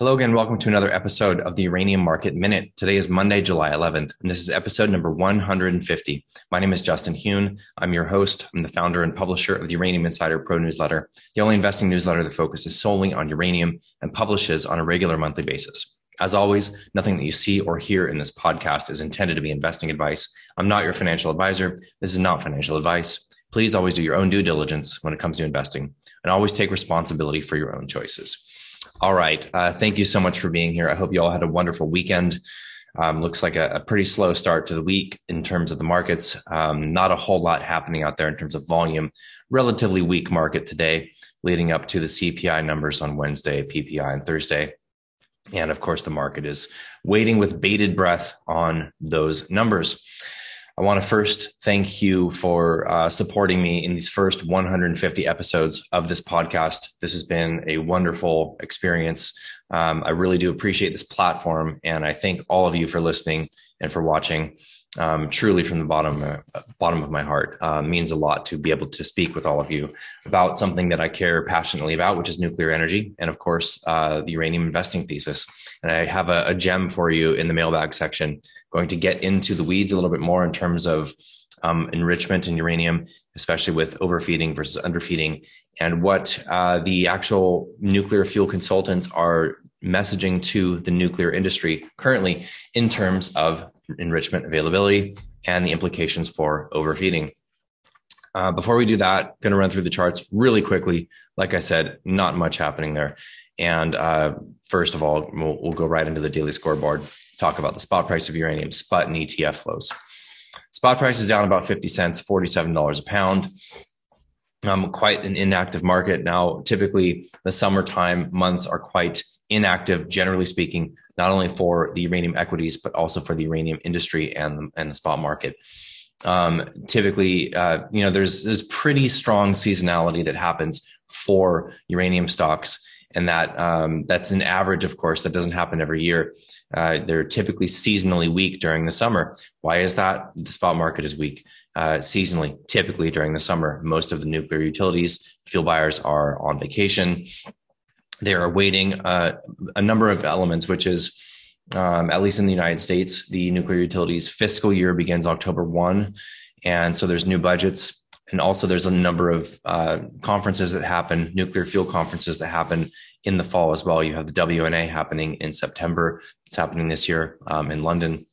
Hello again. Welcome to another episode of the Uranium Market Minute. Today is Monday, July 11th, and this is episode number 150. My name is Justin Huhn. I'm your host. I'm the founder and publisher of the Uranium Insider Pro newsletter, the only investing newsletter that focuses solely on uranium and publishes on a regular monthly basis. As always, nothing that you see or hear in this podcast is intended to be investing advice. I'm not your financial advisor. This is not financial advice. Please always do your own due diligence when it comes to investing and always take responsibility for your own choices. All right. Uh, thank you so much for being here. I hope you all had a wonderful weekend. Um, looks like a, a, pretty slow start to the week in terms of the markets. Um, not a whole lot happening out there in terms of volume. Relatively weak market today, leading up to the CPI numbers on Wednesday, PPI on Thursday. And of course, the market is waiting with bated breath on those numbers. I want to first thank you for uh, supporting me in these first 150 episodes of this podcast. This has been a wonderful experience. Um, I really do appreciate this platform, and I thank all of you for listening and for watching um, truly from the bottom uh, bottom of my heart uh, means a lot to be able to speak with all of you about something that I care passionately about, which is nuclear energy, and of course uh, the uranium investing thesis. And I have a, a, gem for you in the mailbag section, going to get into the weeds a little bit more in terms of um, enrichment in uranium, especially with overfeeding versus underfeeding, and what uh, the actual nuclear fuel consultants are messaging to the nuclear industry currently in terms of enrichment availability and the implications for overfeeding. Uh, before we do that, going to run through the charts really quickly. Like I said, not much happening there. And uh, first of all, we'll, we'll, go right into the daily scoreboard, talk about the spot price of uranium, SPUT and ETF flows. Spot price is down about 50 cents, $47 a pound. Um, quite an inactive market. Now, typically the summertime months are quite inactive, generally speaking, not only for the uranium equities, but also for the uranium industry and, and the spot market. Um, typically, uh, you know, there's, there's pretty strong seasonality that happens for uranium stocks. And that, um, that's an average, of course, that doesn't happen every year. Uh, they're typically seasonally weak during the summer. Why is that? The spot market is weak uh, seasonally, typically during the summer. Most of the nuclear utilities, fuel buyers are on vacation they are awaiting uh, a number of elements, which is um, at least in the United States, the nuclear utilities fiscal year begins October 1. And so there's new budgets. And also there's a number of uh, conferences that happen, nuclear fuel conferences that happen in the fall as well. You have the WNA happening in September. It's happening this year um, in London. And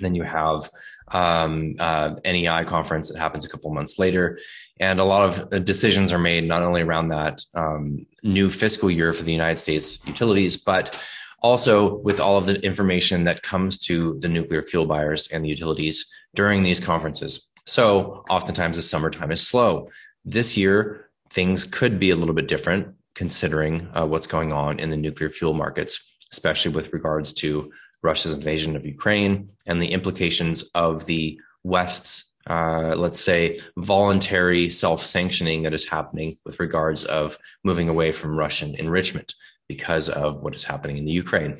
then you have um, uh, NEI conference that happens a couple months later. And a lot of uh, decisions are made not only around that um, new fiscal year for the United States utilities, but also with all of the information that comes to the nuclear fuel buyers and the utilities during these conferences. So oftentimes the summertime is slow. This year, things could be a little bit different considering uh, what's going on in the nuclear fuel markets, especially with regards to Russia's invasion of Ukraine and the implications of the West's, uh, let's say, voluntary self sanctioning that is happening with regards of moving away from Russian enrichment because of what is happening in the Ukraine.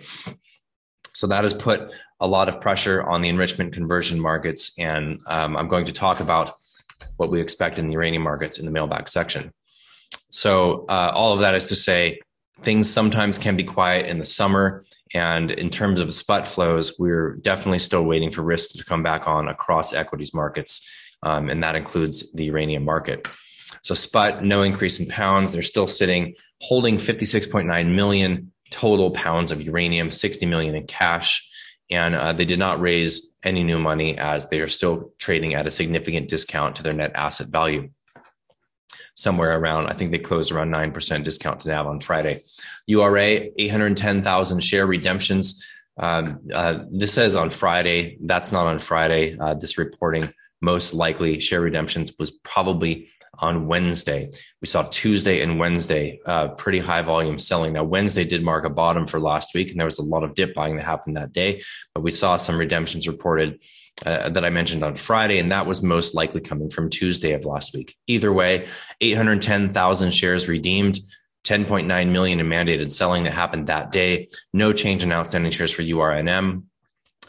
So that has put a lot of pressure on the enrichment conversion markets. And um, I'm going to talk about what we expect in the uranium markets in the mailbag section. So uh, all of that is to say, things sometimes can be quiet in the summer and in terms of spot flows, we're definitely still waiting for risk to come back on across equities markets. Um, and that includes the uranium market. So SPUT, no increase in pounds. They're still sitting holding 56.9 million total pounds of uranium, 60 million in cash. And uh, they did not raise any new money as they are still trading at a significant discount to their net asset value somewhere around, I think they closed around 9% discount to NAV on Friday. URA, 810,000 share redemptions. Um, uh, this says on Friday. That's not on Friday. Uh, this reporting most likely share redemptions was probably on Wednesday. We saw Tuesday and Wednesday uh, pretty high volume selling. Now Wednesday did mark a bottom for last week, and there was a lot of dip buying that happened that day. But we saw some redemptions reported uh, that I mentioned on Friday, and that was most likely coming from Tuesday of last week. Either way, 810,000 shares redeemed. 10.9 million in mandated selling that happened that day. No change in outstanding shares for URNM.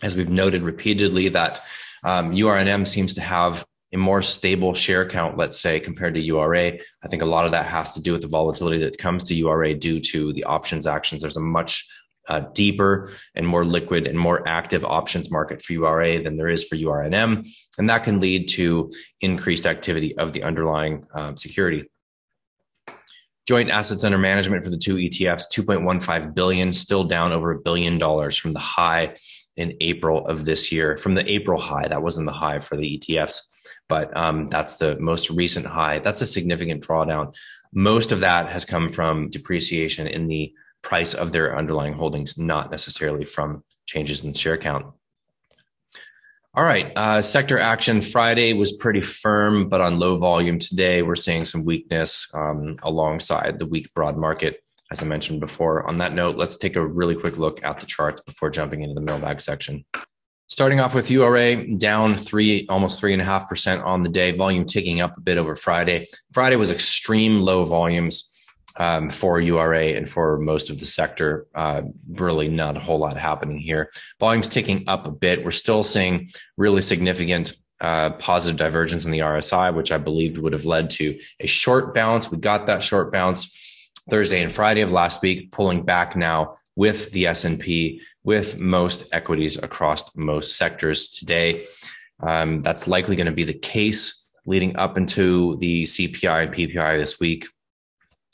As we've noted repeatedly, that um, URNM seems to have a more stable share count, let's say, compared to URA. I think a lot of that has to do with the volatility that comes to URA due to the options actions. There's a much uh, deeper and more liquid and more active options market for URA than there is for URNM. And that can lead to increased activity of the underlying um, security. Joint assets under management for the two ETFs, 2.15 billion, still down over a billion dollars from the high in April of this year. From the April high, that wasn't the high for the ETFs, but um, that's the most recent high. That's a significant drawdown. Most of that has come from depreciation in the price of their underlying holdings, not necessarily from changes in share count. All right, uh, sector action Friday was pretty firm, but on low volume today, we're seeing some weakness um, alongside the weak broad market, as I mentioned before. On that note, let's take a really quick look at the charts before jumping into the mailbag section. Starting off with URA, down three, almost three and a half percent on the day. Volume ticking up a bit over Friday. Friday was extreme low volumes um, for URA and for most of the sector. Uh, really, not a whole lot happening here. Volumes ticking up a bit. We're still seeing really significant uh, positive divergence in the RSI, which I believed would have led to a short bounce. We got that short bounce Thursday and Friday of last week, pulling back now with the S&P, with most equities across most sectors today. Um, that's likely going to be the case leading up into the CPI and PPI this week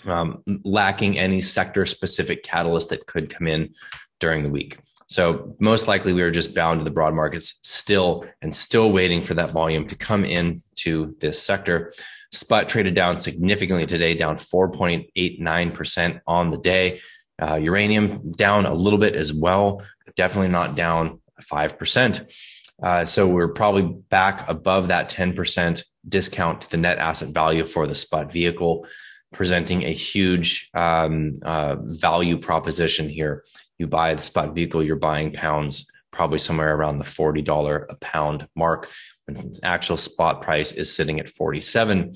um, lacking any sector specific catalyst that could come in during the week. So most likely we are just bound to the broad markets still and still waiting for that volume to come in to this sector. SPUT traded down significantly today, down 4.89% on the day. Uh, uranium down a little bit as well, definitely not down 5%. Uh, so we're probably back above that 10% discount to the net asset value for the spot vehicle presenting a huge um, uh, value proposition here. You buy the spot vehicle, you're buying pounds, probably somewhere around the $40 a pound mark. When actual spot price is sitting at 47.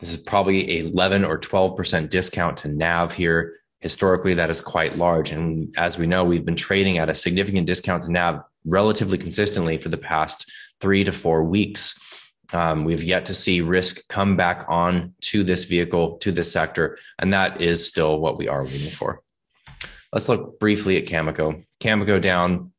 This is probably a 11 or 12% discount to NAV here. Historically, that is quite large. And as we know, we've been trading at a significant discount to NAV relatively consistently for the past three to four weeks. Um, we've yet to see risk come back on to this vehicle, to this sector, and that is still what we are waiting for. Let's look briefly at Cameco. Cameco down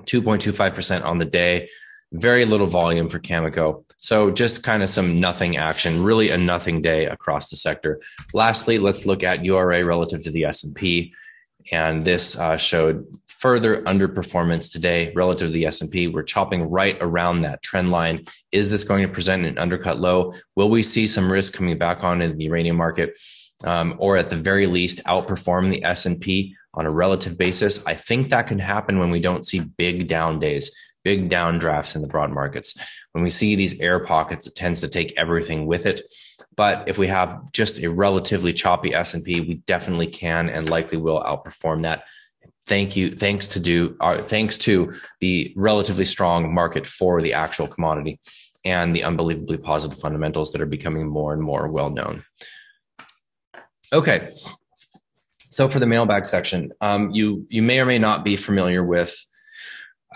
2.25% on the day. Very little volume for Cameco. So just kind of some nothing action, really a nothing day across the sector. Lastly, let's look at URA relative to the S&P. And this uh, showed further underperformance today relative to the S&P. We're chopping right around that trend line. Is this going to present an undercut low? Will we see some risk coming back on in the uranium market? Um, or at the very least outperform the S&P on a relative basis. I think that can happen when we don't see big down days, big downdrafts in the broad markets. When we see these air pockets, it tends to take everything with it. But if we have just a relatively choppy S&P, we definitely can and likely will outperform that thank you thanks to do uh, thanks to the relatively strong market for the actual commodity and the unbelievably positive fundamentals that are becoming more and more well known. Okay. So for the mailbag section um, you you may or may not be familiar with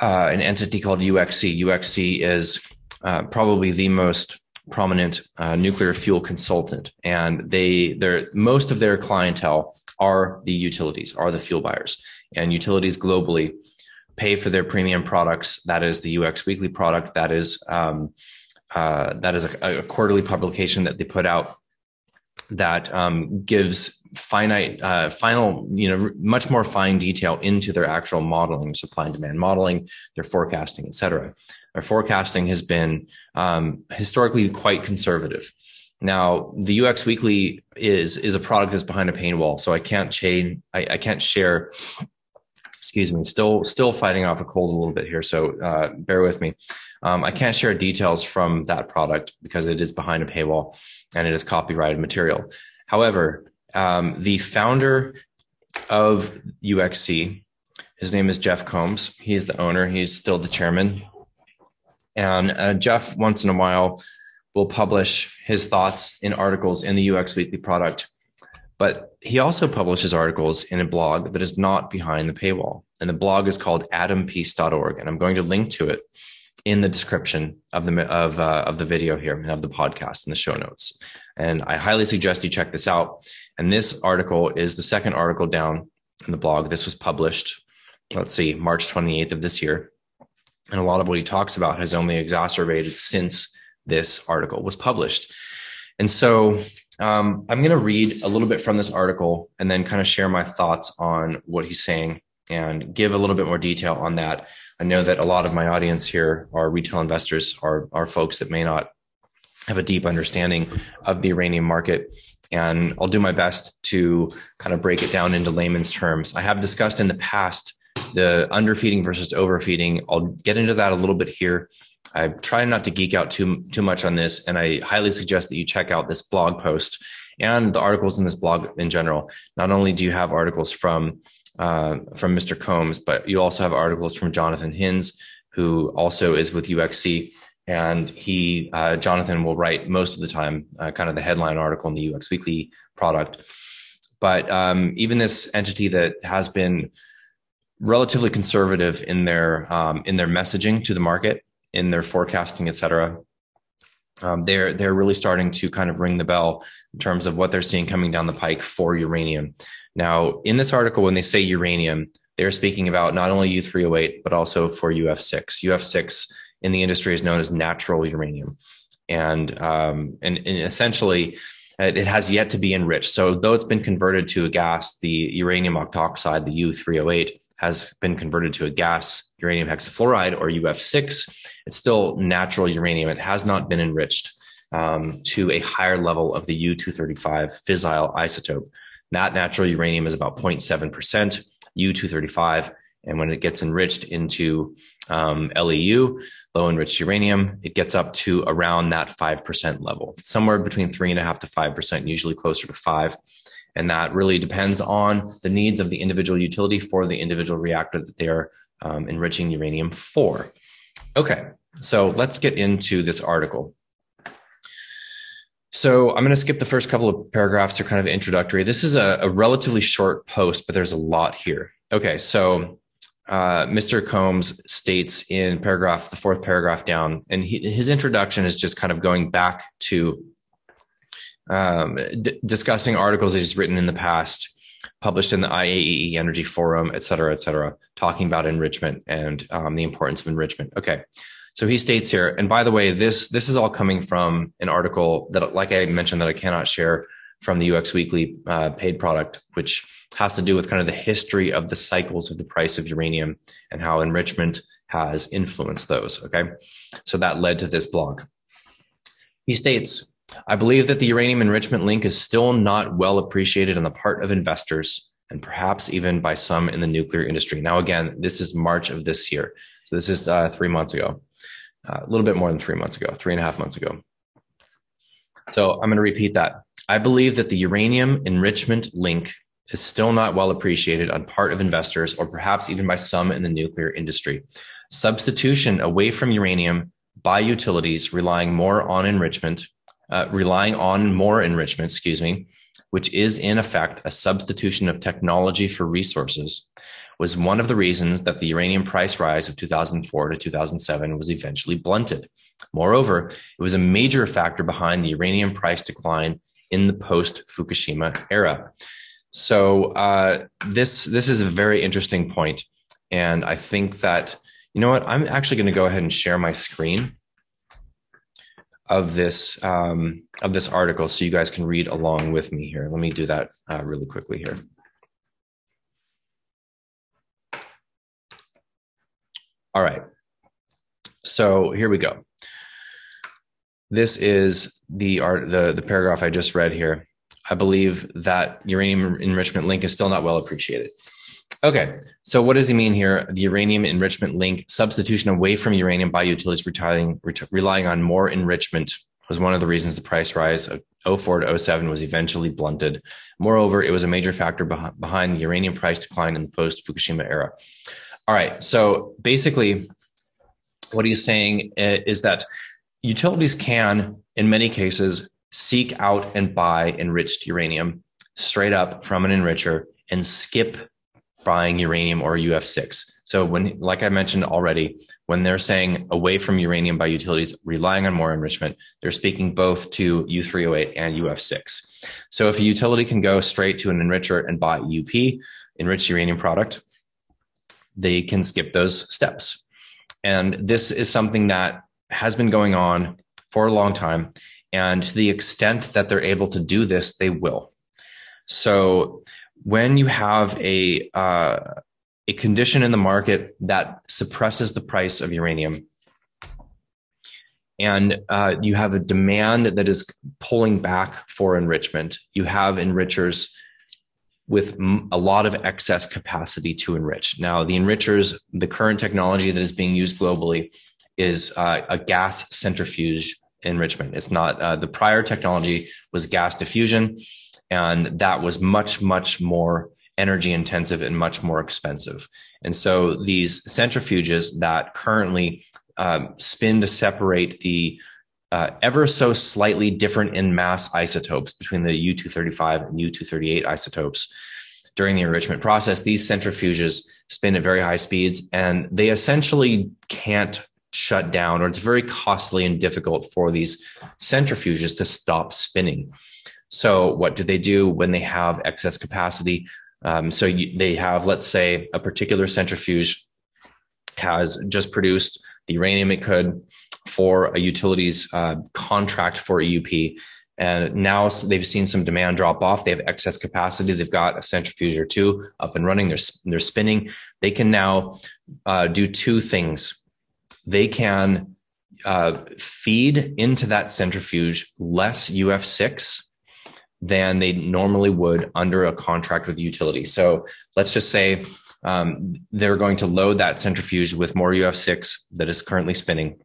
uh, an entity called UXC UXC is uh, probably the most prominent uh, nuclear fuel consultant and they their most of their clientele are the utilities are the fuel buyers and utilities globally pay for their premium products. That is the UX Weekly product. That is um, uh, that is a, a, quarterly publication that they put out that um, gives finite, uh, final, you know, much more fine detail into their actual modeling, supply and demand modeling, their forecasting, et cetera. Their forecasting has been um, historically quite conservative. Now, the UX Weekly is is a product that's behind a paywall, so I can't chain, I, I can't share excuse me, still still fighting off a cold a little bit here, so uh, bear with me. Um, I can't share details from that product because it is behind a paywall and it is copyrighted material. However, um, the founder of UXC, his name is Jeff Combs. He's the owner. He's still the chairman. And uh, Jeff, once in a while, will publish his thoughts in articles in the UX Weekly product but he also publishes articles in a blog that is not behind the paywall. And the blog is called atompeace.org. And I'm going to link to it in the description of the of uh, of the video here and of the podcast in the show notes. And I highly suggest you check this out. And this article is the second article down in the blog. This was published, let's see, March 28th of this year. And a lot of what he talks about has only exacerbated since this article was published. And so um, I'm going to read a little bit from this article and then kind of share my thoughts on what he's saying and give a little bit more detail on that. I know that a lot of my audience here are retail investors, are, are folks that may not have a deep understanding of the uranium market. And I'll do my best to kind of break it down into layman's terms. I have discussed in the past the underfeeding versus overfeeding. I'll get into that a little bit here. I try not to geek out too too much on this, and I highly suggest that you check out this blog post and the articles in this blog in general. Not only do you have articles from uh, from Mr. Combs, but you also have articles from Jonathan Hinze, who also is with UXC, and he uh, Jonathan will write most of the time, uh, kind of the headline article in the UX Weekly product. But um, even this entity that has been relatively conservative in their um, in their messaging to the market, in their forecasting, et cetera. Um, they're they're really starting to kind of ring the bell in terms of what they're seeing coming down the pike for uranium. Now, in this article, when they say uranium, they're speaking about not only U3O8 but also for UF6. UF6 in the industry is known as natural uranium, and um, and, and essentially it has yet to be enriched. So though it's been converted to a gas, the uranium octoxide, the U3O8, has been converted to a gas, uranium hexafluoride or UF6. It's still natural uranium. It has not been enriched um, to a higher level of the U235 fissile isotope. That natural uranium is about 0.7%, U235. And when it gets enriched into um, LEU, low enriched uranium, it gets up to around that 5% level, somewhere between three and a half to 5%, usually closer to five. And that really depends on the needs of the individual utility for the individual reactor that they are um, enriching uranium for. Okay, so let's get into this article. So I'm going to skip the first couple of paragraphs. They're kind of introductory. This is a, a relatively short post, but there's a lot here. Okay, so uh, Mr. Combs states in paragraph, the fourth paragraph down, and he, his introduction is just kind of going back to um, d- discussing articles that he's written in the past, published in the IAEE Energy Forum, et cetera, et cetera, talking about enrichment and um, the importance of enrichment. Okay. So he states here, and by the way, this this is all coming from an article that, like I mentioned, that I cannot share from the UX Weekly uh, paid product, which has to do with kind of the history of the cycles of the price of uranium and how enrichment has influenced those. Okay, so that led to this blog. He states, I believe that the uranium enrichment link is still not well appreciated on the part of investors and perhaps even by some in the nuclear industry. Now, again, this is March of this year. So this is uh, three months ago, uh, a little bit more than three months ago, three and a half months ago. So I'm going to repeat that. I believe that the uranium enrichment link is still not well appreciated on part of investors or perhaps even by some in the nuclear industry. Substitution away from uranium by utilities relying more on enrichment uh, relying on more enrichment, excuse me, which is in effect a substitution of technology for resources, was one of the reasons that the uranium price rise of 2004 to 2007 was eventually blunted. Moreover, it was a major factor behind the uranium price decline in the post Fukushima era. So uh, this this is a very interesting point, and I think that you know what I'm actually going to go ahead and share my screen of this um, of this article so you guys can read along with me here. Let me do that uh, really quickly here. All right. So here we go. This is the art the, the paragraph I just read here. I believe that uranium enrichment link is still not well appreciated. Okay, so what does he mean here? The uranium enrichment link substitution away from uranium by utilities relying, relying on more enrichment was one of the reasons the price rise of 04 to 07 was eventually blunted. Moreover, it was a major factor behind the uranium price decline in the post Fukushima era. All right, so basically, what he's saying is that utilities can, in many cases, seek out and buy enriched uranium straight up from an enricher and skip buying uranium or UF6. So when, like I mentioned already, when they're saying away from uranium by utilities, relying on more enrichment, they're speaking both to U3O8 and UF6. So if a utility can go straight to an enricher and buy UP, enriched uranium product, they can skip those steps. And this is something that has been going on for a long time. And to the extent that they're able to do this, they will. So when you have a uh, a condition in the market that suppresses the price of uranium, and uh, you have a demand that is pulling back for enrichment, you have enrichers with a lot of excess capacity to enrich. Now, the enrichers, the current technology that is being used globally is uh, a gas centrifuge enrichment. It's not uh, the prior technology was gas diffusion, and that was much much more energy intensive and much more expensive. And so these centrifuges that currently um, spin to separate the uh, ever so slightly different in mass isotopes between the U235 and U238 isotopes during the enrichment process. These centrifuges spin at very high speeds and they essentially can't shut down, or it's very costly and difficult for these centrifuges to stop spinning. So, what do they do when they have excess capacity? Um, so, you, they have, let's say, a particular centrifuge has just produced the uranium it could for a utilities uh, contract for EUP. And now they've seen some demand drop off. They have excess capacity. They've got a centrifuge or two up and running. They're, they're spinning. They can now uh, do two things they can uh, feed into that centrifuge less UF6 than they normally would under a contract with the utility. So let's just say um, they're going to load that centrifuge with more UF6 that is currently spinning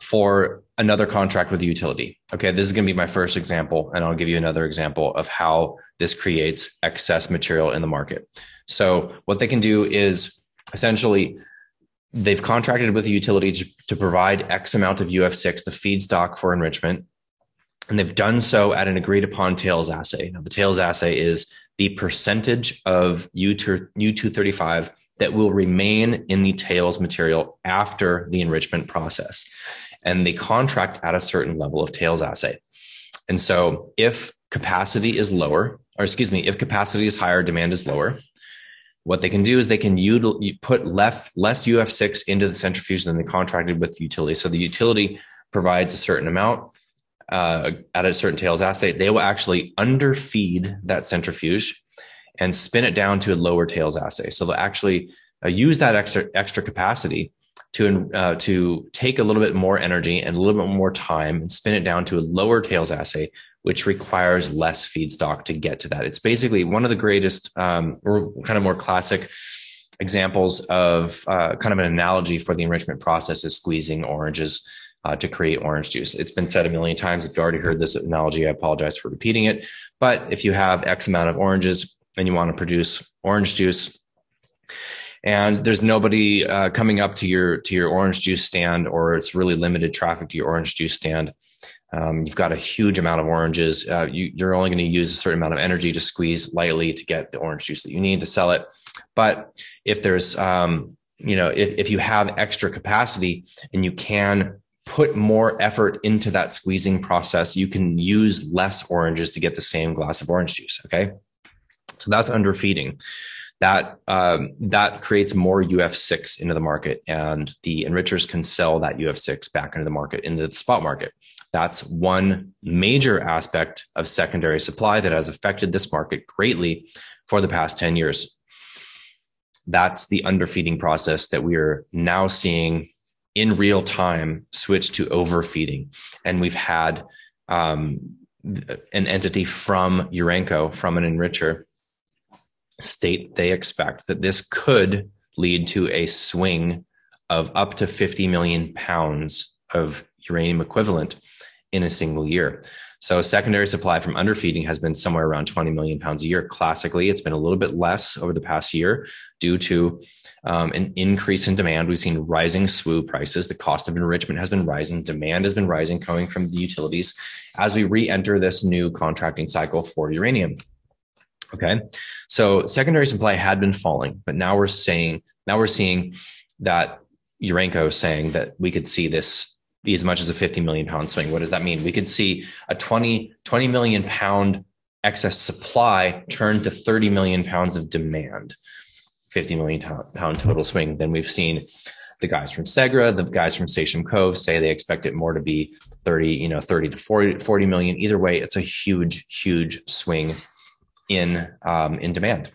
for another contract with the utility. Okay, this is going to be my first example, and I'll give you another example of how this creates excess material in the market. So, what they can do is essentially they've contracted with the utility to, to provide X amount of UF6, the feedstock for enrichment. And they've done so at an agreed upon tails assay. Now, the tails assay is the percentage of U235 that will remain in the tails material after the enrichment process. And they contract at a certain level of tails assay. And so if capacity is lower, or excuse me, if capacity is higher, demand is lower, what they can do is they can util- put less, less UF6 into the centrifuge than they contracted with the utility. So the utility provides a certain amount uh, at a certain tails assay. They will actually underfeed that centrifuge and spin it down to a lower tails assay. So they'll actually uh, use that extra extra capacity to uh, to take a little bit more energy and a little bit more time and spin it down to a lower tails assay which requires less feedstock to get to that. It's basically one of the greatest, um, or kind of more classic examples of uh, kind of an analogy for the enrichment process is squeezing oranges uh, to create orange juice. It's been said a million times. If you already heard this analogy, I apologize for repeating it. But if you have X amount of oranges and you want to produce orange juice, and there's nobody uh, coming up to your to your orange juice stand, or it's really limited traffic to your orange juice stand um, you've got a huge amount of oranges. Uh, you, are only going to use a certain amount of energy to squeeze lightly to get the orange juice that you need to sell it. But if there's, um, you know, if, if you have extra capacity and you can put more effort into that squeezing process, you can use less oranges to get the same glass of orange juice. Okay. So that's underfeeding that um, that creates more UF6 into the market, and the enrichers can sell that UF6 back into the market into the spot market. That's one major aspect of secondary supply that has affected this market greatly for the past 10 years. That's the underfeeding process that we are now seeing in real time switch to overfeeding. And we've had um, an entity from Urenco, from an enricher, state they expect that this could lead to a swing of up to 50 million pounds of uranium equivalent in a single year. So secondary supply from underfeeding has been somewhere around 20 million pounds a year. Classically, it's been a little bit less over the past year due to um, an increase in demand. We've seen rising SWU prices. The cost of enrichment has been rising. Demand has been rising coming from the utilities as we re-enter this new contracting cycle for uranium. Okay. So secondary supply had been falling, but now we're saying, now we're seeing that Urenco saying that we could see this be as much as a 50 million pound swing. What does that mean? We could see a 20, 20 million pound excess supply turn to 30 million pounds of demand, 50 million pound total swing. Then we've seen the guys from Segra, the guys from Sachem Cove say they expect it more to be 30, you know, 30 to 40, 40 million. Either way, it's a huge, huge swing in, um, in demand.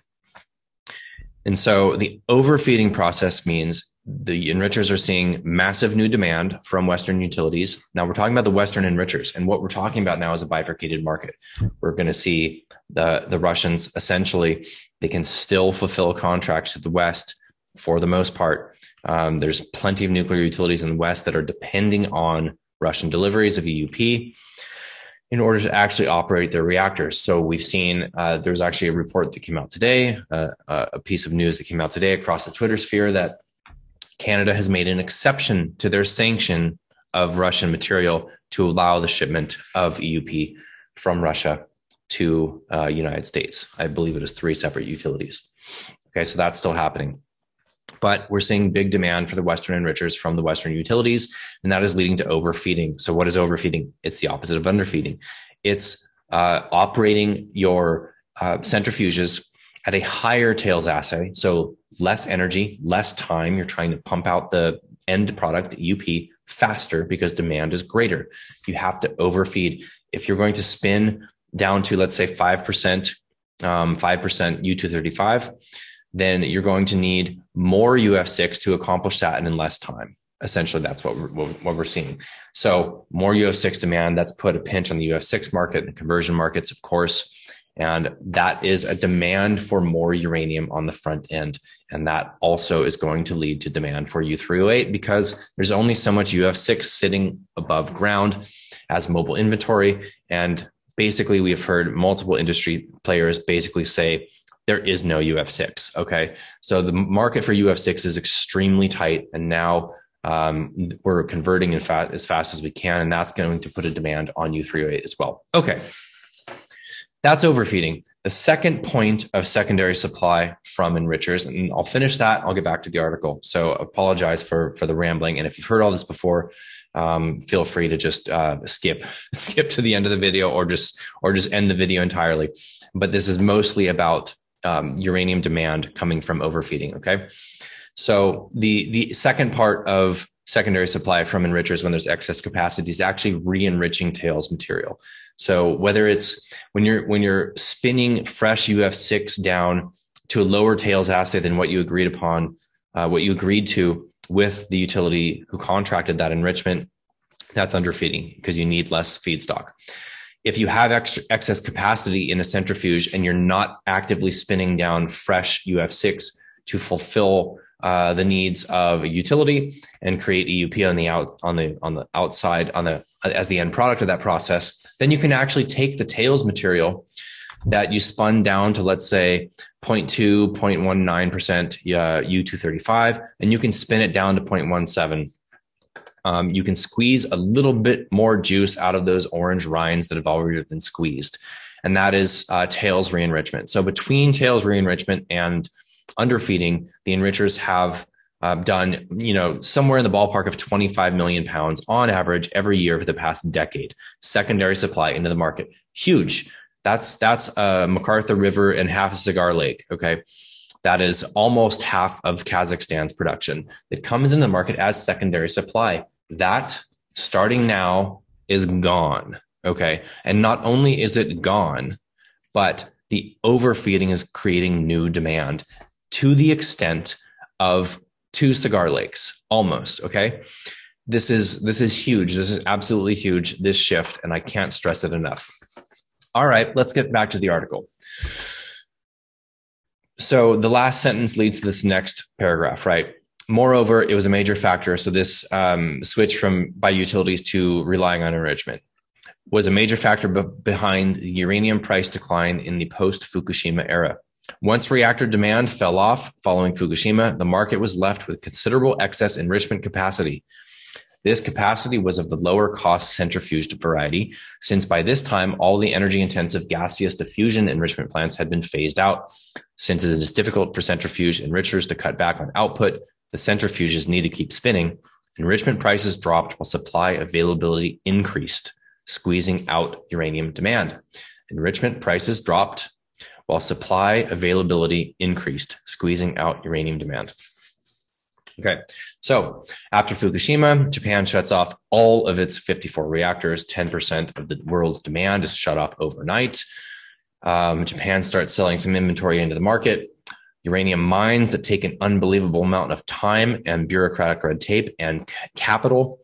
And so the overfeeding process means the enrichers are seeing massive new demand from Western utilities. Now we're talking about the Western enrichers, and what we're talking about now is a bifurcated market. We're going to see the the Russians essentially they can still fulfill contracts to the West for the most part. Um, there's plenty of nuclear utilities in the West that are depending on Russian deliveries of EUP in order to actually operate their reactors. So we've seen uh, there's actually a report that came out today, uh, a piece of news that came out today across the Twitter sphere that Canada has made an exception to their sanction of Russian material to allow the shipment of EUP from Russia to uh, United States. I believe it is three separate utilities. Okay, so that's still happening. But we're seeing big demand for the Western enrichers from the Western utilities, and that is leading to overfeeding. So, what is overfeeding? It's the opposite of underfeeding. It's uh, operating your uh, centrifuges at a higher tails assay. So, less energy, less time. You're trying to pump out the end product, the EUP, faster because demand is greater. You have to overfeed. If you're going to spin down to, let's say, 5%, um, 5% U235, then you're going to need more UF6 to accomplish that in less time. Essentially, that's what we're, what we're seeing. So more UF6 demand, that's put a pinch on the UF6 market, the conversion markets, of course. And that is a demand for more uranium on the front end. And that also is going to lead to demand for U3O8 because there's only so much UF6 sitting above ground as mobile inventory. And basically, we have heard multiple industry players basically say there is no UF6. Okay. So the market for UF6 is extremely tight. And now um, we're converting in fa- as fast as we can. And that's going to put a demand on U3O8 as well. Okay. That's overfeeding. The second point of secondary supply from enrichers, and I'll finish that. I'll get back to the article. So apologize for for the rambling. And if you've heard all this before, um, feel free to just uh, skip skip to the end of the video, or just or just end the video entirely. But this is mostly about um, uranium demand coming from overfeeding. Okay, so the the second part of secondary supply from enrichers when there's excess capacity is actually re-enriching tails material. So whether it's when you're when you're spinning fresh UF6 down to a lower tails assay than what you agreed upon, uh, what you agreed to with the utility who contracted that enrichment, that's underfeeding because you need less feedstock. If you have extra, excess capacity in a centrifuge and you're not actively spinning down fresh UF6 to fulfill uh, the needs of a utility and create EUP on the out on the on the outside on the as the end product of that process, then you can actually take the tails material that you spun down to let's say 0.2 0.19% uh, u235 and you can spin it down to 0.17 um, you can squeeze a little bit more juice out of those orange rinds that have already been squeezed and that is uh, tails reenrichment. So between tails reenrichment and underfeeding, the enrichers have uh, done, you know, somewhere in the ballpark of 25 million pounds on average every year for the past decade. Secondary supply into the market, huge. That's that's uh, McArthur River and half of Cigar Lake. Okay, that is almost half of Kazakhstan's production that comes into the market as secondary supply. That starting now is gone. Okay, and not only is it gone, but the overfeeding is creating new demand to the extent of two Cigar Lakes almost okay? This is this is huge. This is absolutely huge this shift and i can't stress it enough. All right let's get back to the article. So the last sentence leads to this next paragraph right? Moreover it was a major factor so this um, switch from by utilities to relying on enrichment was a major factor be- behind the uranium price decline in the post Fukushima era once reactor demand fell off following Fukushima, the market was left with considerable excess enrichment capacity. This capacity was of the lower cost centrifuged variety, since by this time, all the energy intensive gaseous diffusion enrichment plants had been phased out. Since it is difficult for centrifuge enrichers to cut back on output, the centrifuges need to keep spinning. Enrichment prices dropped while supply availability increased, squeezing out uranium demand. Enrichment prices dropped while supply availability increased, squeezing out uranium demand. Okay. So after Fukushima, Japan shuts off all of its 54 reactors. 10% of the world's demand is shut off overnight. Um, Japan starts selling some inventory into the market. Uranium mines that take an unbelievable amount of time and bureaucratic red tape and capital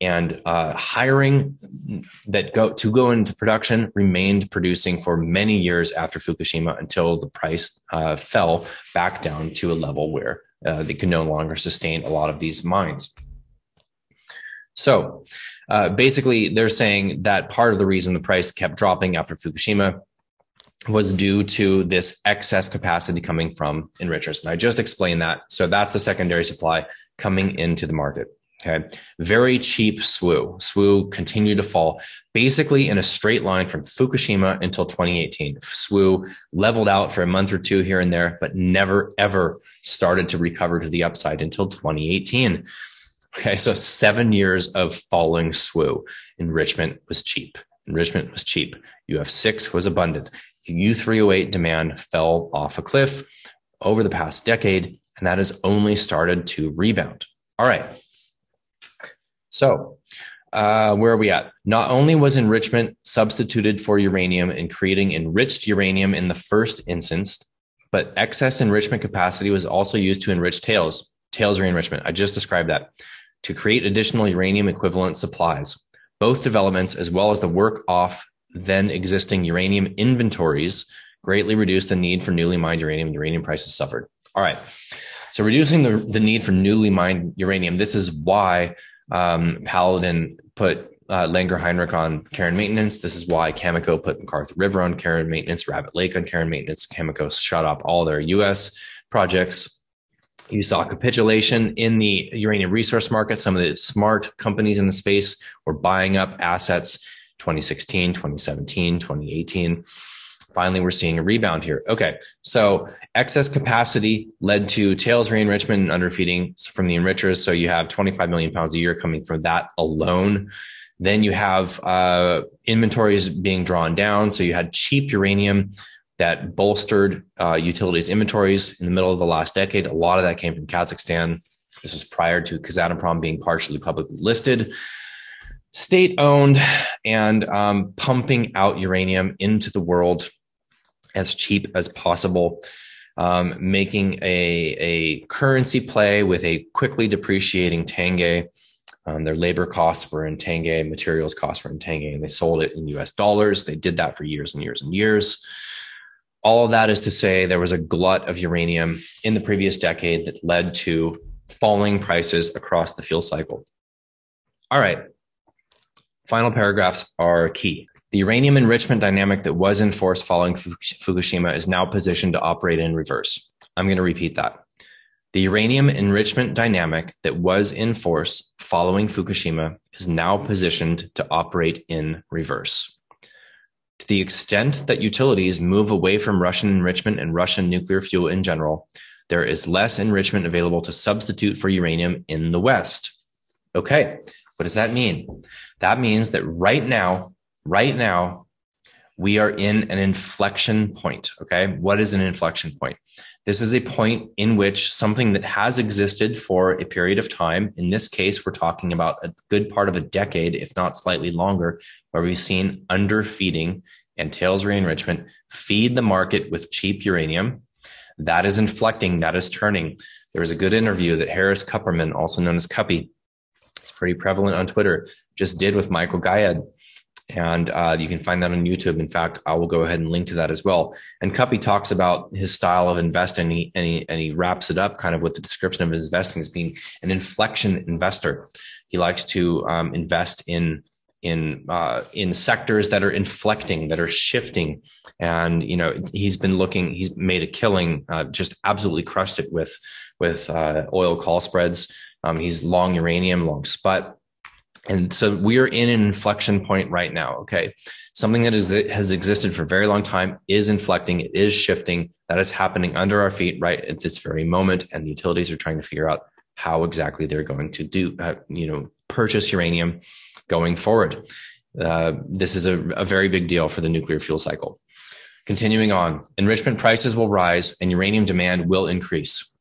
and uh, hiring that go to go into production remained producing for many years after Fukushima until the price uh, fell back down to a level where uh, they could no longer sustain a lot of these mines. So uh, basically, they're saying that part of the reason the price kept dropping after Fukushima was due to this excess capacity coming from enrichers. And I just explained that. So that's the secondary supply coming into the market. Okay. Very cheap SWU. SWU continued to fall basically in a straight line from Fukushima until 2018. SWU leveled out for a month or two here and there, but never ever started to recover to the upside until 2018. Okay. So seven years of falling SWU. Enrichment was cheap. Enrichment was cheap. UF6 was abundant. U3O8 demand fell off a cliff over the past decade, and that has only started to rebound. All right. So, uh, where are we at? Not only was enrichment substituted for uranium in creating enriched uranium in the first instance, but excess enrichment capacity was also used to enrich tails, tails re-enrichment. I just described that to create additional uranium equivalent supplies. Both developments, as well as the work off then existing uranium inventories, greatly reduced the need for newly mined uranium. and Uranium prices suffered. All right. So reducing the, the need for newly mined uranium. This is why um, Paladin put uh, Langer Heinrich on care and maintenance. This is why Cameco put McArthur River on care and maintenance, Rabbit Lake on care and maintenance. Cameco shut off all their U.S. projects. You saw capitulation in the uranium resource market. Some of the smart companies in the space were buying up assets 2016, 2017, 2018 finally we're seeing a rebound here. Okay. So excess capacity led to tails re-enrichment and underfeeding from the enrichers. So you have 25 million pounds a year coming from that alone. Then you have uh, inventories being drawn down. So you had cheap uranium that bolstered uh, utilities inventories in the middle of the last decade. A lot of that came from Kazakhstan. This was prior to Kazatomprom being partially publicly listed state owned and um, pumping out uranium into the world as cheap as possible, um, making a, a currency play with a quickly depreciating tenge. Um, their labor costs were in tenge, materials costs were in tenge, and they sold it in US dollars. They did that for years and years and years. All of that is to say there was a glut of uranium in the previous decade that led to falling prices across the fuel cycle. All right. Final paragraphs are key. The uranium enrichment dynamic that was in force following Fukushima is now positioned to operate in reverse. I'm going to repeat that. The uranium enrichment dynamic that was in force following Fukushima is now positioned to operate in reverse. To the extent that utilities move away from Russian enrichment and Russian nuclear fuel in general, there is less enrichment available to substitute for uranium in the West. Okay, what does that mean? That means that right now, right now, we are in an inflection point. Okay. What is an inflection point? This is a point in which something that has existed for a period of time, in this case, we're talking about a good part of a decade, if not slightly longer, where we've seen underfeeding and tails re-enrichment feed the market with cheap uranium. That is inflecting, that is turning. There was a good interview that Harris Kupperman, also known as Kuppy, it's pretty prevalent on Twitter, just did with Michael Gayed and uh, you can find that on YouTube. In fact, I will go ahead and link to that as well. And Kuppy talks about his style of investing, and he, and he, and he wraps it up kind of with the description of his investing as being an inflection investor. He likes to um, invest in in uh, in sectors that are inflecting, that are shifting, and you know he's been looking. He's made a killing, uh, just absolutely crushed it with with uh, oil call spreads. Um, he's long uranium, long SPUT And so we are in an inflection point right now. Okay. Something that is, has existed for a very long time is inflecting. It is shifting. That is happening under our feet right at this very moment. And the utilities are trying to figure out how exactly they're going to do, uh, you know, purchase uranium going forward. Uh, this is a, a very big deal for the nuclear fuel cycle. Continuing on, enrichment prices will rise and uranium demand will increase.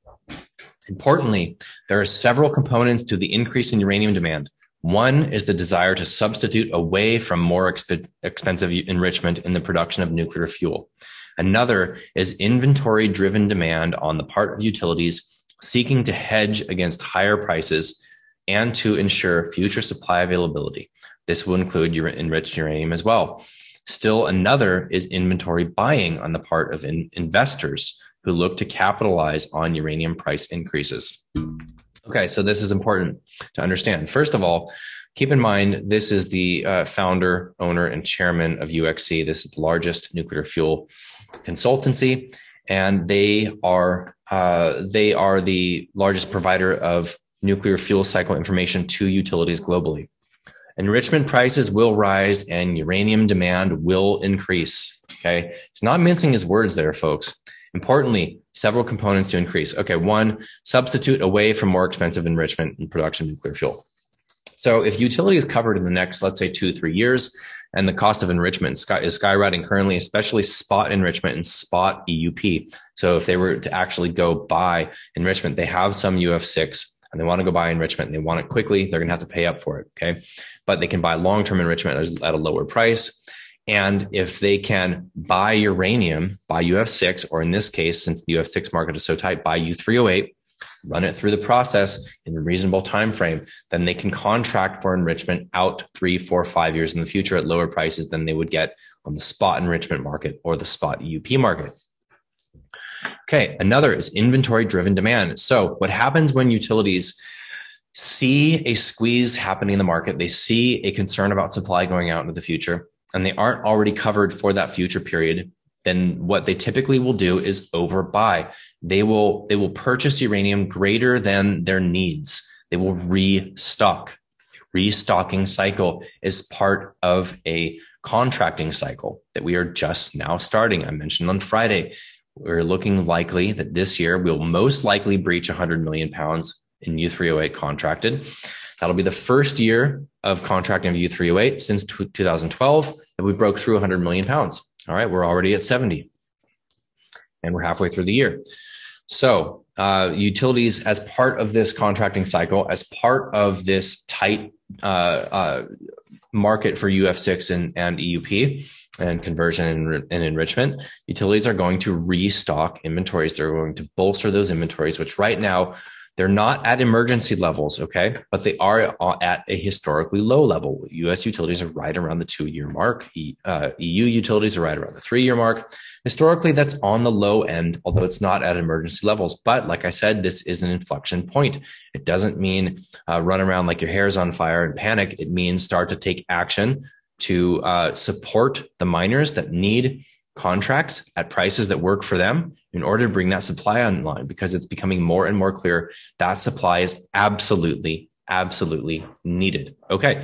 Importantly, there are several components to the increase in uranium demand. One is the desire to substitute away from more exp- expensive enrichment in the production of nuclear fuel. Another is inventory driven demand on the part of utilities seeking to hedge against higher prices and to ensure future supply availability. This will include your enriched uranium as well. Still, another is inventory buying on the part of in- investors who look to capitalize on uranium price increases. Okay, so this is important to understand. First of all, keep in mind this is the uh, founder, owner, and chairman of UxC. This is the largest nuclear fuel consultancy, and they are uh, they are the largest provider of nuclear fuel cycle information to utilities globally. Enrichment prices will rise and uranium demand will increase. Okay. It's not mincing his words there, folks. Importantly, several components to increase. Okay. One, substitute away from more expensive enrichment and production of nuclear fuel. So if utility is covered in the next, let's say two, three years, and the cost of enrichment is skyrocketing currently, especially spot enrichment and spot EUP. So if they were to actually go buy enrichment, they have some UF6 and they want to go buy enrichment and they want it quickly, they're going to have to pay up for it. Okay. But they can buy long term enrichment at a lower price. And if they can buy uranium, buy UF6, or in this case, since the UF6 market is so tight, buy U3O8, run it through the process in a reasonable time frame, then they can contract for enrichment out three, four, five years in the future at lower prices than they would get on the spot enrichment market or the spot EUP market. Okay, another is inventory driven demand. So, what happens when utilities see a squeeze happening in the market, they see a concern about supply going out into the future, and they aren't already covered for that future period, then what they typically will do is overbuy. They will they will purchase uranium greater than their needs. They will restock. Restocking cycle is part of a contracting cycle that we are just now starting. I mentioned on Friday we're looking likely that this year we'll most likely breach 100 million pounds in U3O8 contracted. That'll be the first year of contracting of U3O8 since 2012 that we broke through 100 million pounds. All right, we're already at 70 and we're halfway through the year. So, uh, utilities, as part of this contracting cycle, as part of this tight uh, uh, market for UF6 and, and EUP, and conversion and, enrichment, utilities are going to restock inventories. They're going to bolster those inventories, which right now they're not at emergency levels, okay, but they are at a historically low level. US utilities are right around the two year mark. Uh, EU utilities are right around the three year mark. Historically, that's on the low end, although it's not at emergency levels. But like I said, this is an inflection point. It doesn't mean uh, run around like your hair is on fire and panic. It means start to take action to uh, support the miners that need contracts at prices that work for them in order to bring that supply online because it's becoming more and more clear that supply is absolutely, absolutely needed. Okay.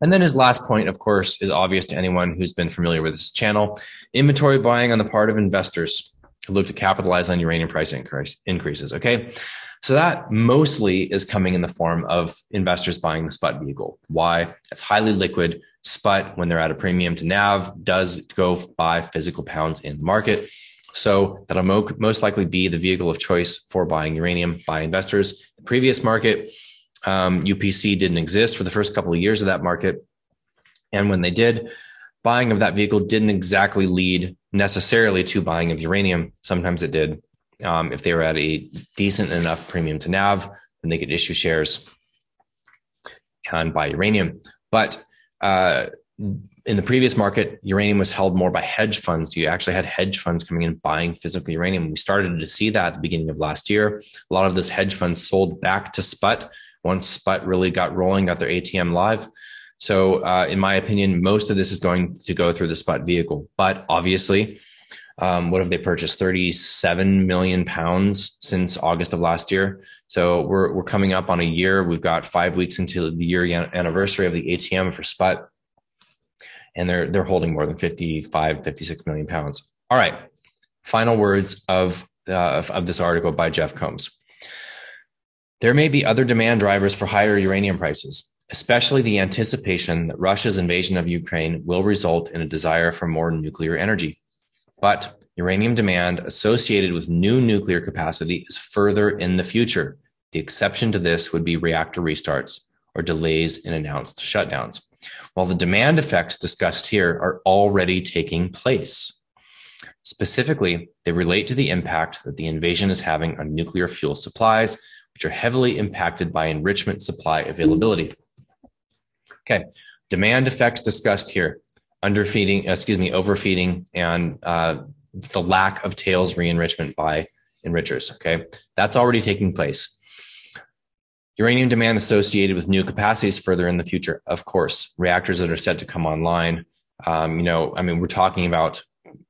And then his last point, of course, is obvious to anyone who's been familiar with this channel inventory buying on the part of investors who look to capitalize on uranium price increase, increases. Okay. So that mostly is coming in the form of investors buying the SPUT vehicle. Why? It's highly liquid. SPUT, when they're at a premium to NAV, does go buy physical pounds in the market. So that'll mo- most likely be the vehicle of choice for buying uranium by investors. The previous market, um, UPC didn't exist for the first couple of years of that market. And when they did, buying of that vehicle didn't exactly lead necessarily to buying of uranium. Sometimes it did. Um, if they were at a decent enough premium to NAV, then they could issue shares and buy uranium. But uh, in the previous market, uranium was held more by hedge funds. You actually had hedge funds coming in buying physical uranium. We started to see that at the beginning of last year. A lot of those hedge funds sold back to SPUT once SPUT really got rolling, got their ATM live. So, uh, in my opinion, most of this is going to go through the SPUT vehicle. But obviously, um, what have they purchased? 37 million pounds since August of last year. So we're, we're coming up on a year. We've got five weeks into the year anniversary of the ATM for Sput. And they're, they're holding more than 55, 56 million pounds. All right. Final words of, uh, of, of this article by Jeff Combs. There may be other demand drivers for higher uranium prices, especially the anticipation that Russia's invasion of Ukraine will result in a desire for more nuclear energy. But uranium demand associated with new nuclear capacity is further in the future. The exception to this would be reactor restarts or delays in announced shutdowns, while the demand effects discussed here are already taking place. Specifically, they relate to the impact that the invasion is having on nuclear fuel supplies, which are heavily impacted by enrichment supply availability. Okay, demand effects discussed here underfeeding, excuse me, overfeeding, and uh, the lack of tails re-enrichment by enrichers. Okay, that's already taking place. Uranium demand associated with new capacities further in the future, of course, reactors that are set to come online. Um, you know, I mean, we're talking about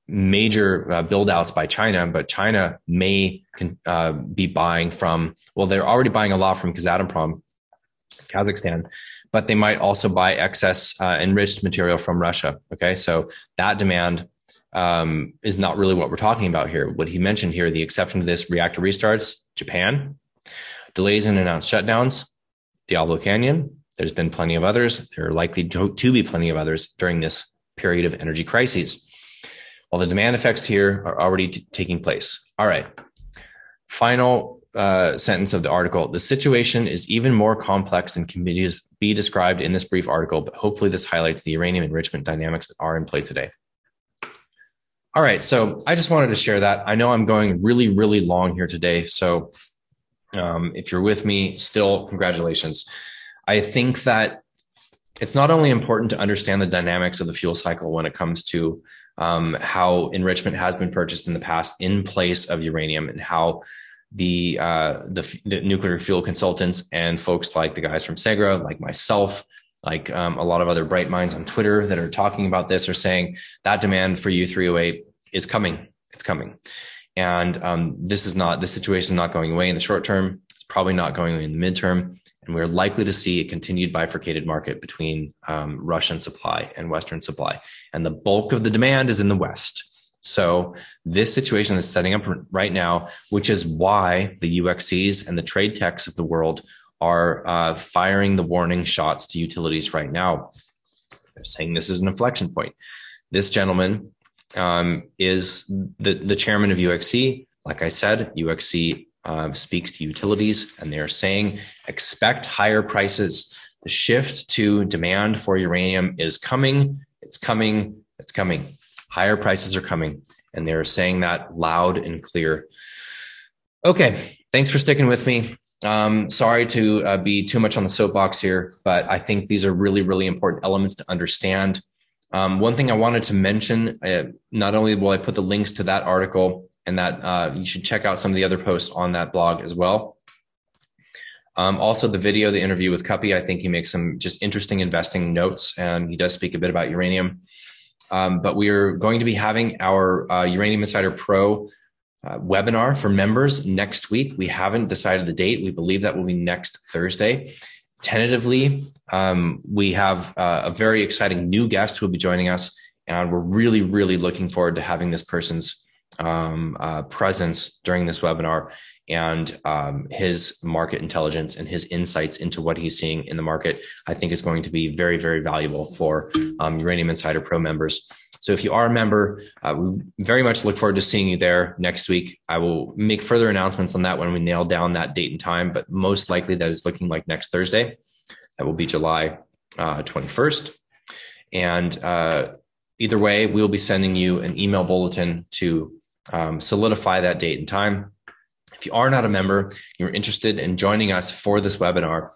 major uh, build outs by China, but China may uh, be buying from, well, they're already buying a lot from Kazatomprom, Kazakhstan, but they might also buy excess uh, enriched material from Russia. Okay, so that demand um, is not really what we're talking about here. What he mentioned here, the exception to this reactor restarts, Japan, delays in announced shutdowns, Diablo Canyon. There's been plenty of others. There are likely to, to be plenty of others during this period of energy crises. While the demand effects here are already t- taking place. All right. Final uh, sentence of the article. The situation is even more complex than can be, be described in this brief article, but hopefully this highlights the uranium enrichment dynamics that are in play today. All right, so I just wanted to share that. I know I'm going really, really long here today, so um, if you're with me, still congratulations. I think that it's not only important to understand the dynamics of the fuel cycle when it comes to um, how enrichment has been purchased in the past in place of uranium and how the, uh, the, the nuclear fuel consultants and folks like the guys from Segra, like myself, like um, a lot of other bright minds on Twitter that are talking about this are saying that demand for U3O8 is coming. It's coming. And um, this is not, the situation is not going away in the short term. It's probably not going away in the midterm. And we're likely to see a continued bifurcated market between um, Russian supply and Western supply. And the bulk of the demand is in the West. So this situation is setting up right now, which is why the UxCs and the TradeTechs of the world are uh, firing the warning shots to utilities right now. They're saying this is an inflection point. This gentleman um, is the, the chairman of UxC. Like I said, UxC uh, speaks to utilities and they're saying expect higher prices. The shift to demand for uranium is coming. It's coming. It's coming. Higher prices are coming, and they're saying that loud and clear. Okay, thanks for sticking with me. Um, sorry to uh, be too much on the soapbox here, but I think these are really, really important elements to understand. Um, one thing I wanted to mention, uh, not only will I put the links to that article and that uh, you should check out some of the other posts on that blog as well. Um, also, the video, the interview with Kuppy, I think he makes some just interesting investing notes, and he does speak a bit about uranium. Um, but we are going to be having our uh, Uranium Insider Pro uh, webinar for members next week. We haven't decided the date. We believe that will be next Thursday. Tentatively, um, we have uh, a very exciting new guest who will be joining us, and we're really, really looking forward to having this person's um, uh, presence during this webinar and um, his market intelligence and his insights into what he's seeing in the market, I think is going to be very, very valuable for um, Uranium Insider Pro members. So if you are a member, uh, we very much look forward to seeing you there next week. I will make further announcements on that when we nail down that date and time, but most likely that is looking like next Thursday. That will be July uh, 21st. And uh, either way, we'll be sending you an email bulletin to um, solidify that date and time. If you are not a member, you're interested in joining us for this webinar,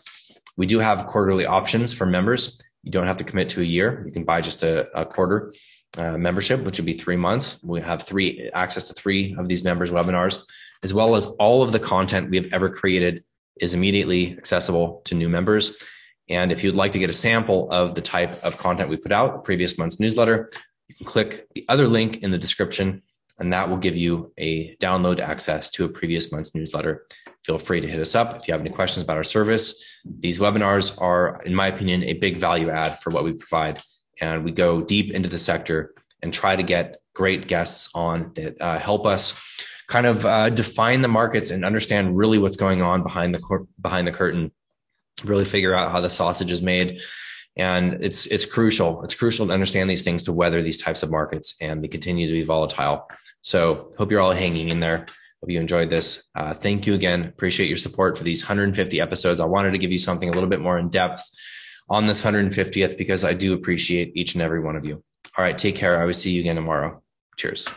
we do have quarterly options for members. You don't have to commit to a year. You can buy just a, a quarter uh, membership, which would be three months. We have three access to three of these members webinars, as well as all of the content we have ever created is immediately accessible to new members. And if you'd like to get a sample of the type of content we put out, previous month's newsletter, you can click the other link in the description and that will give you a download access to a previous month's newsletter. Feel free to hit us up if you have any questions about our service. These webinars are, in my opinion, a big value add for what we provide. And we go deep into the sector and try to get great guests on that uh, help us kind of uh, define the markets and understand really what's going on behind the cor- behind the curtain. Really figure out how the sausage is made and it's it's crucial. It's crucial to understand these things to weather these types of markets, and they continue to be volatile. So hope you're all hanging in there. Hope you enjoyed this. Uh, thank you again. Appreciate your support for these 150 episodes. I wanted to give you something a little bit more in depth on this 150th because I do appreciate each and every one of you. All right, take care. I will see you again tomorrow. Cheers.